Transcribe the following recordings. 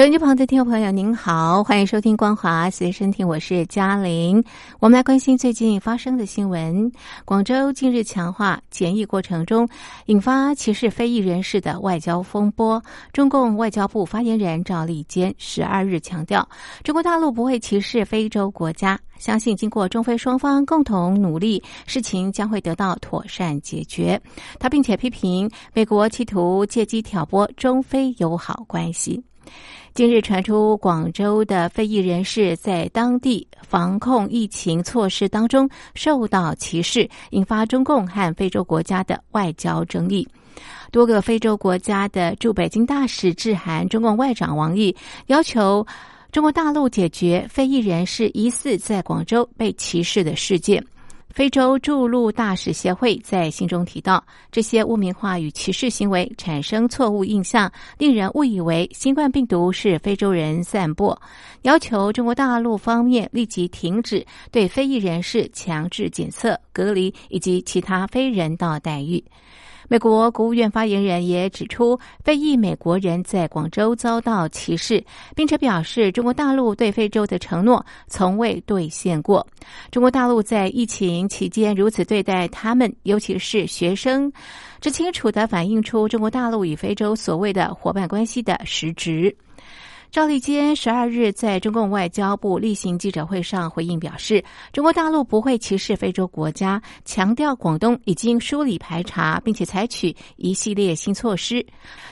手机旁的听众朋友，您好，欢迎收听光华随身听，我是嘉玲。我们来关心最近发生的新闻。广州近日强化检疫过程中引发歧视非裔人士的外交风波。中共外交部发言人赵立坚十二日强调，中国大陆不会歧视非洲国家，相信经过中非双方共同努力，事情将会得到妥善解决。他并且批评美国企图借机挑拨中非友好关系。近日传出，广州的非裔人士在当地防控疫情措施当中受到歧视，引发中共和非洲国家的外交争议。多个非洲国家的驻北京大使致函中共外长王毅，要求中国大陆解决非裔人士疑似在广州被歧视的事件。非洲驻陆大使协会在信中提到，这些污名化与歧视行为产生错误印象，令人误以为新冠病毒是非洲人散播，要求中国大陆方面立即停止对非裔人士强制检测、隔离以及其他非人道待遇。美国国务院发言人也指出，非裔美国人在广州遭到歧视，并且表示中国大陆对非洲的承诺从未兑现过。中国大陆在疫情期间如此对待他们，尤其是学生，这清楚地反映出中国大陆与非洲所谓的伙伴关系的实质。赵立坚十二日在中共外交部例行记者会上回应表示，中国大陆不会歧视非洲国家，强调广东已经梳理排查，并且采取一系列新措施。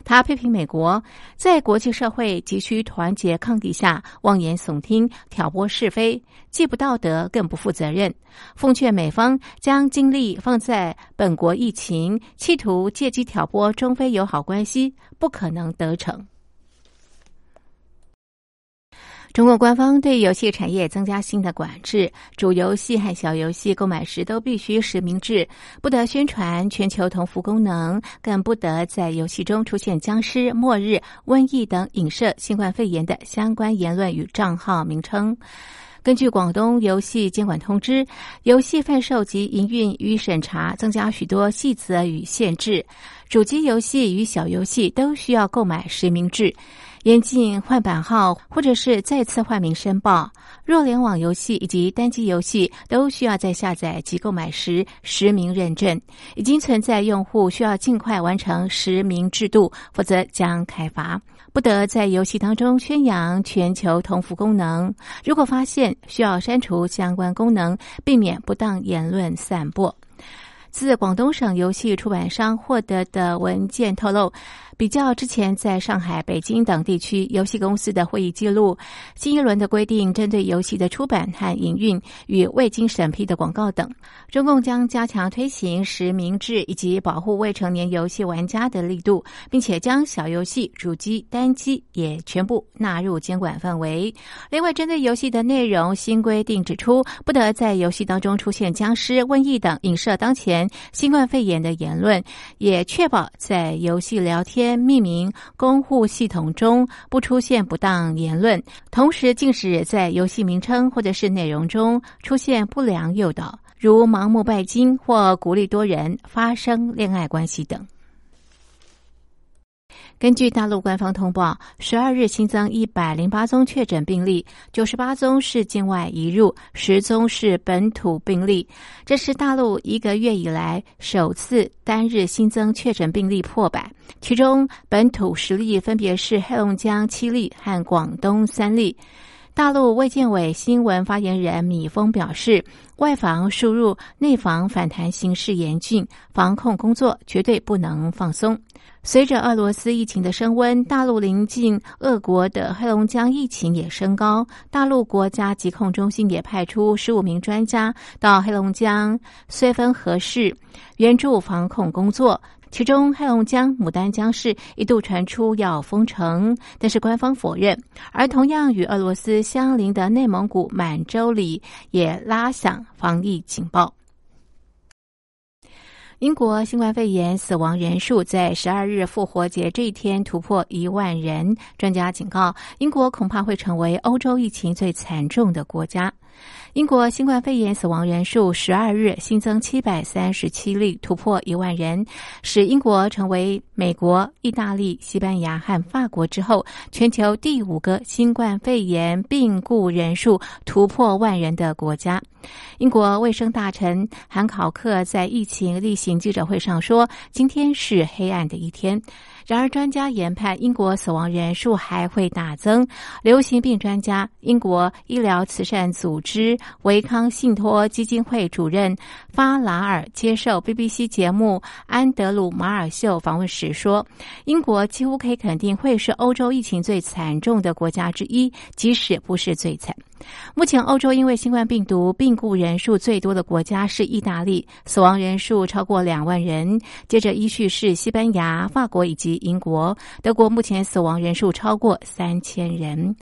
他批评美国在国际社会急需团结抗敌下妄言耸听、挑拨是非，既不道德更不负责任。奉劝美方将精力放在本国疫情，企图借机挑拨中非友好关系，不可能得逞。中国官方对游戏产业增加新的管制，主游戏和小游戏购买时都必须实名制，不得宣传全球同服功能，更不得在游戏中出现僵尸、末日、瘟疫等影射新冠肺炎的相关言论与账号名称。根据广东游戏监管通知，游戏贩售及营运与审查增加许多细则与限制，主机游戏与小游戏都需要购买实名制。严禁换版号或者是再次换名申报。若联网游戏以及单机游戏都需要在下载及购买时实名认证。已经存在用户需要尽快完成实名制度，否则将开罚。不得在游戏当中宣扬全球同服功能。如果发现，需要删除相关功能，避免不当言论散播。自广东省游戏出版商获得的文件透露。比较之前在上海、北京等地区游戏公司的会议记录，新一轮的规定针对游戏的出版和营运与未经审批的广告等，中共将加强推行实名制以及保护未成年游戏玩家的力度，并且将小游戏、主机、单机也全部纳入监管范围。另外，针对游戏的内容，新规定指出，不得在游戏当中出现僵尸、瘟疫等影射当前新冠肺炎的言论，也确保在游戏聊天。命名公户系统中不出现不当言论，同时禁止在游戏名称或者是内容中出现不良诱导，如盲目拜金或鼓励多人发生恋爱关系等。根据大陆官方通报，十二日新增一百零八宗确诊病例，九十八宗是境外移入，十宗是本土病例。这是大陆一个月以来首次单日新增确诊病例破百，其中本土十例分别是黑龙江七例和广东三例。大陆卫健委新闻发言人米峰表示，外防输入、内防反弹形势严峻，防控工作绝对不能放松。随着俄罗斯疫情的升温，大陆临近俄国的黑龙江疫情也升高。大陆国家疾控中心也派出十五名专家到黑龙江绥芬河市援助防控工作。其中黑龙江牡丹江市一度传出要封城，但是官方否认。而同样与俄罗斯相邻的内蒙古满洲里也拉响防疫警报。英国新冠肺炎死亡人数在十二日复活节这一天突破一万人，专家警告，英国恐怕会成为欧洲疫情最惨重的国家。英国新冠肺炎死亡人数十二日新增七百三十七例，突破一万人，使英国成为美国、意大利、西班牙和法国之后全球第五个新冠肺炎病故人数突破万人的国家。英国卫生大臣韩考克在疫情例行行记者会上说：“今天是黑暗的一天。”然而，专家研判英国死亡人数还会大增。流行病专家、英国医疗慈善组织维康信托基金会主任发拉尔接受 BBC 节目《安德鲁马尔秀》访问时说：“英国几乎可以肯定会是欧洲疫情最惨重的国家之一，即使不是最惨。”目前，欧洲因为新冠病毒病故人数最多的国家是意大利，死亡人数超过两万人。接着依序是西班牙、法国以及英国。德国目前死亡人数超过三千人。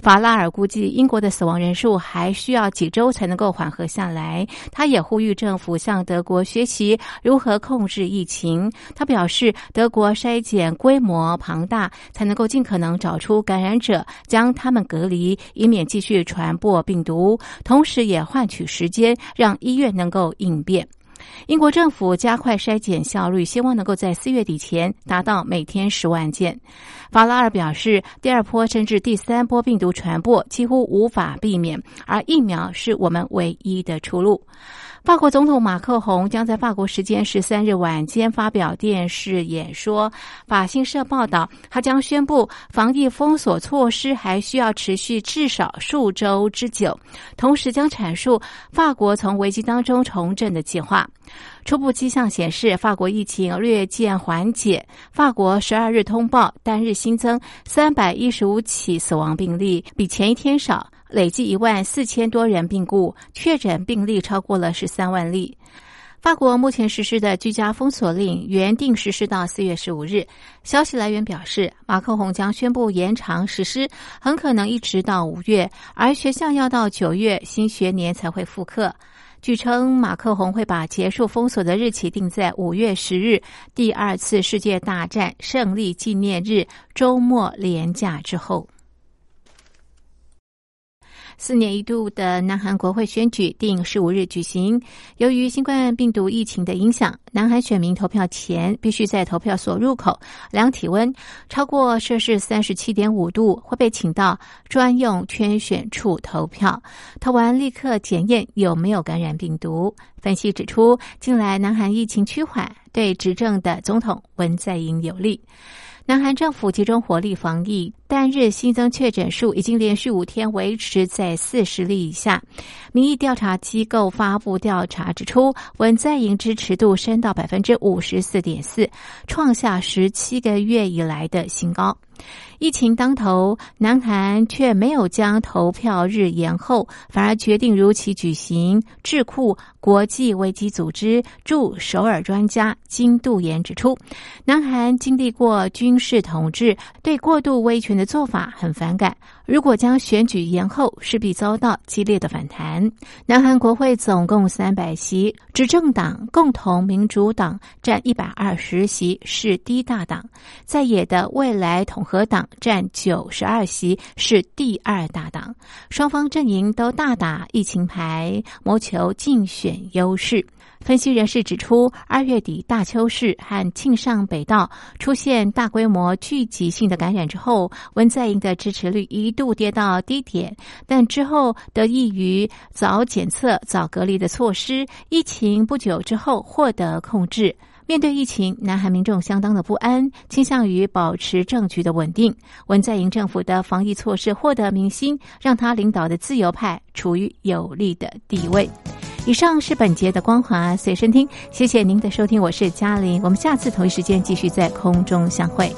法拉尔估计，英国的死亡人数还需要几周才能够缓和下来。他也呼吁政府向德国学习如何控制疫情。他表示，德国筛检规模庞大，才能够尽可能找出感染者，将他们隔离，以免继续传播病毒。同时，也换取时间，让医院能够应变。英国政府加快筛检效率，希望能够在四月底前达到每天十万件。法拉尔表示，第二波甚至第三波病毒传播几乎无法避免，而疫苗是我们唯一的出路。法国总统马克宏将在法国时间十三日晚间发表电视演说。法新社报道，他将宣布防疫封锁措施还需要持续至少数周之久，同时将阐述法国从危机当中重振的计划。初步迹象显示，法国疫情略见缓解。法国十二日通报单日新增三百一十五起死亡病例，比前一天少。累计一万四千多人病故，确诊病例超过了十三万例。法国目前实施的居家封锁令原定实施到四月十五日，消息来源表示，马克宏将宣布延长实施，很可能一直到五月，而学校要到九月新学年才会复课。据称，马克宏会把结束封锁的日期定在五月十日，第二次世界大战胜利纪念日周末连假之后。四年一度的南韩国会选举定十五日举行。由于新冠病毒疫情的影响，南韩选民投票前必须在投票所入口量体温，超过摄氏三十七点五度会被请到专用圈选处投票，投完立刻检验有没有感染病毒。分析指出，近来南韩疫情趋缓，对执政的总统文在寅有利。南韩政府集中火力防疫，单日新增确诊数已经连续五天维持在四十例以下。民意调查机构发布调查指出，文在寅支持度升到百分之五十四点四，创下十七个月以来的新高。疫情当头，南韩却没有将投票日延后，反而决定如期举行。智库国际危机组织驻首尔专家金度妍指出，南韩经历过军事统治，对过度威权的做法很反感。如果将选举延后，势必遭到激烈的反弹。南韩国会总共三百席，执政党共同民主党占一百二十席，是第一大党；在野的未来统合党占九十二席，是第二大党。双方阵营都大打疫情牌，谋求竞选优势。分析人士指出，二月底大邱市和庆尚北道出现大规模聚集性的感染之后，文在寅的支持率一度跌到低点，但之后得益于早检测、早隔离的措施，疫情不久之后获得控制。面对疫情，南韩民众相当的不安，倾向于保持政局的稳定。文在寅政府的防疫措施获得民心，让他领导的自由派处于有利的地位。以上是本节的光华随身听，谢谢您的收听，我是嘉玲，我们下次同一时间继续在空中相会。